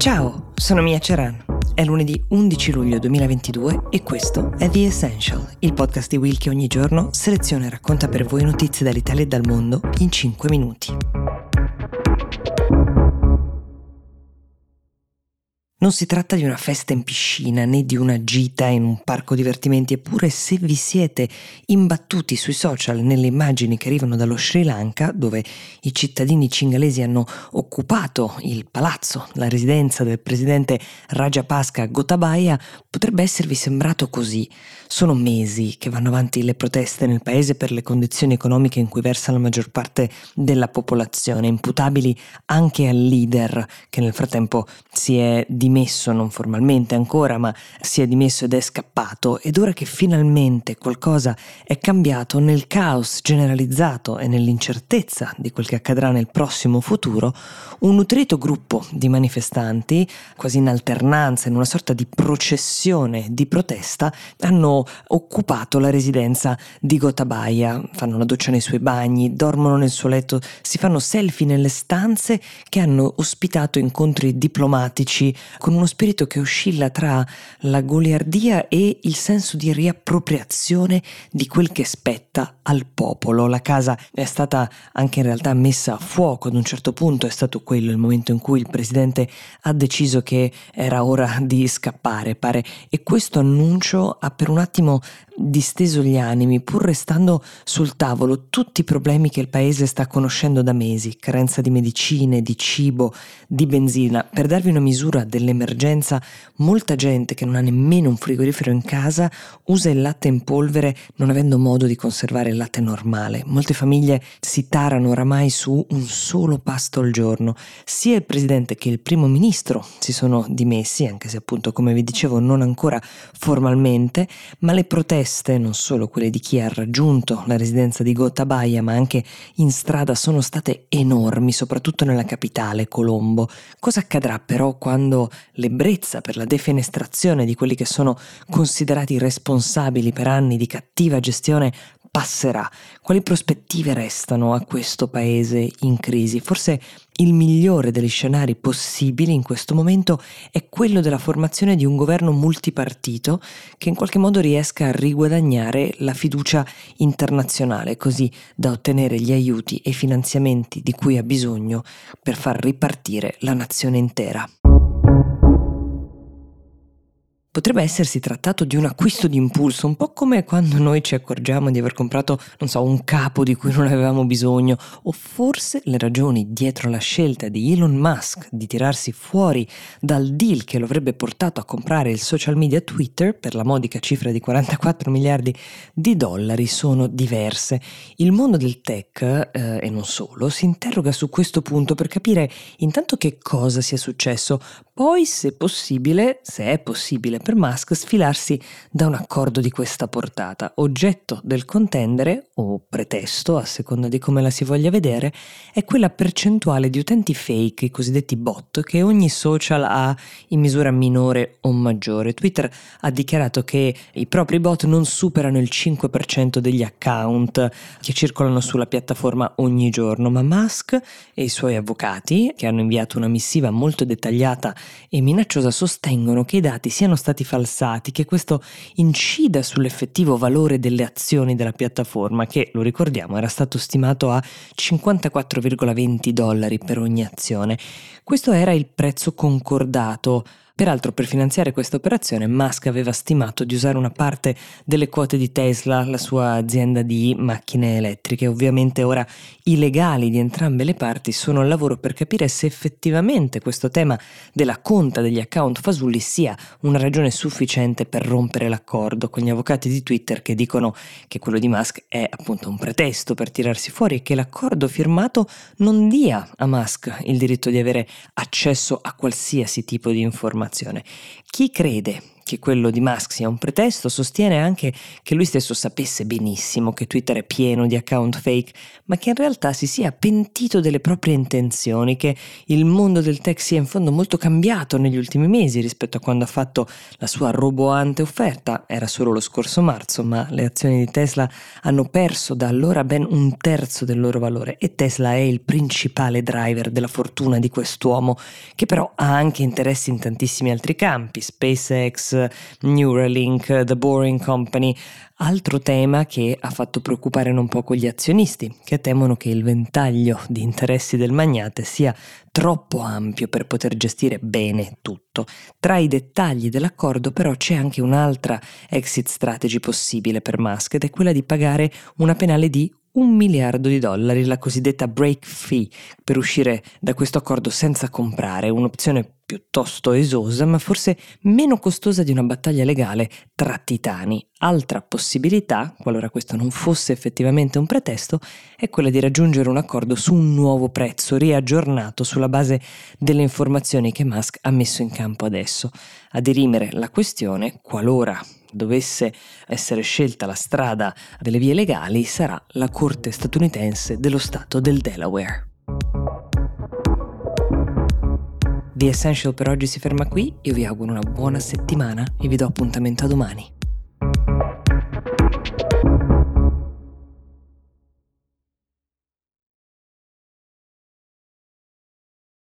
Ciao, sono Mia Ceran. È lunedì 11 luglio 2022 e questo è The Essential, il podcast di Will che ogni giorno seleziona e racconta per voi notizie dall'Italia e dal mondo in 5 minuti. Non si tratta di una festa in piscina né di una gita in un parco divertimenti, eppure se vi siete imbattuti sui social nelle immagini che arrivano dallo Sri Lanka, dove i cittadini cingalesi hanno occupato il palazzo, la residenza del presidente Rajapaksa Gotabaya, potrebbe esservi sembrato così. Sono mesi che vanno avanti le proteste nel paese per le condizioni economiche in cui versa la maggior parte della popolazione, imputabili anche al leader che nel frattempo si è dimesso dimesso, non formalmente ancora, ma si è dimesso ed è scappato. Ed ora che finalmente qualcosa è cambiato nel caos generalizzato e nell'incertezza di quel che accadrà nel prossimo futuro, un nutrito gruppo di manifestanti, quasi in alternanza, in una sorta di processione di protesta, hanno occupato la residenza di Gotabaya, fanno la doccia nei suoi bagni, dormono nel suo letto, si fanno selfie nelle stanze che hanno ospitato incontri diplomatici con uno spirito che oscilla tra la goliardia e il senso di riappropriazione di quel che spetta al popolo. La casa è stata anche in realtà messa a fuoco ad un certo punto, è stato quello il momento in cui il presidente ha deciso che era ora di scappare, pare, e questo annuncio ha per un attimo disteso gli animi, pur restando sul tavolo tutti i problemi che il paese sta conoscendo da mesi, carenza di medicine, di cibo, di benzina. Per darvi una misura dell'emergenza, molta gente che non ha nemmeno un frigorifero in casa usa il latte in polvere non avendo modo di conservare il latte normale. Molte famiglie si tarano oramai su un solo pasto al giorno. Sia il presidente che il primo ministro si sono dimessi, anche se appunto come vi dicevo non ancora formalmente, ma le proteste proteste, non solo quelle di chi ha raggiunto la residenza di Gotabaya, ma anche in strada, sono state enormi, soprattutto nella capitale, Colombo. Cosa accadrà però quando l'ebbrezza per la defenestrazione di quelli che sono considerati responsabili per anni di cattiva gestione passerà? Quali prospettive restano a questo paese in crisi? Forse il migliore degli scenari possibili in questo momento è quello della formazione di un governo multipartito che in qualche modo riesca a riguadagnare la fiducia internazionale, così da ottenere gli aiuti e i finanziamenti di cui ha bisogno per far ripartire la nazione intera. Potrebbe essersi trattato di un acquisto di impulso, un po' come quando noi ci accorgiamo di aver comprato, non so, un capo di cui non avevamo bisogno, o forse le ragioni dietro la scelta di Elon Musk di tirarsi fuori dal deal che lo avrebbe portato a comprare il social media Twitter per la modica cifra di 44 miliardi di dollari sono diverse. Il mondo del tech, eh, e non solo, si interroga su questo punto per capire intanto che cosa sia successo, poi se possibile, se è possibile per Musk sfilarsi da un accordo di questa portata. Oggetto del contendere, o pretesto, a seconda di come la si voglia vedere, è quella percentuale di utenti fake, i cosiddetti bot, che ogni social ha in misura minore o maggiore. Twitter ha dichiarato che i propri bot non superano il 5% degli account che circolano sulla piattaforma ogni giorno, ma Musk e i suoi avvocati, che hanno inviato una missiva molto dettagliata e minacciosa, sostengono che i dati siano stati stati falsati, che questo incida sull'effettivo valore delle azioni della piattaforma, che, lo ricordiamo, era stato stimato a 54,20 dollari per ogni azione. Questo era il prezzo concordato Peraltro per finanziare questa operazione Musk aveva stimato di usare una parte delle quote di Tesla, la sua azienda di macchine elettriche. Ovviamente ora i legali di entrambe le parti sono al lavoro per capire se effettivamente questo tema della conta degli account fasulli sia una ragione sufficiente per rompere l'accordo con gli avvocati di Twitter che dicono che quello di Musk è appunto un pretesto per tirarsi fuori e che l'accordo firmato non dia a Musk il diritto di avere accesso a qualsiasi tipo di informazione informazione. Chi crede che quello di Musk sia un pretesto, sostiene anche che lui stesso sapesse benissimo che Twitter è pieno di account fake, ma che in realtà si sia pentito delle proprie intenzioni, che il mondo del tech sia in fondo molto cambiato negli ultimi mesi rispetto a quando ha fatto la sua roboante offerta, era solo lo scorso marzo, ma le azioni di Tesla hanno perso da allora ben un terzo del loro valore e Tesla è il principale driver della fortuna di quest'uomo, che però ha anche interessi in tantissimi altri campi, Neuralink, The Boring Company, altro tema che ha fatto preoccupare non poco gli azionisti, che temono che il ventaglio di interessi del magnate sia troppo ampio per poter gestire bene tutto. Tra i dettagli dell'accordo però c'è anche un'altra exit strategy possibile per Musk ed è quella di pagare una penale di un miliardo di dollari, la cosiddetta break fee, per uscire da questo accordo senza comprare, un'opzione piuttosto esosa, ma forse meno costosa di una battaglia legale tra titani. Altra possibilità, qualora questo non fosse effettivamente un pretesto, è quella di raggiungere un accordo su un nuovo prezzo riaggiornato sulla base delle informazioni che Musk ha messo in campo adesso. A dirimere la questione, qualora dovesse essere scelta la strada delle vie legali, sarà la Corte statunitense dello Stato del Delaware. The Essential per oggi si ferma qui, io vi auguro una buona settimana e vi do appuntamento a domani.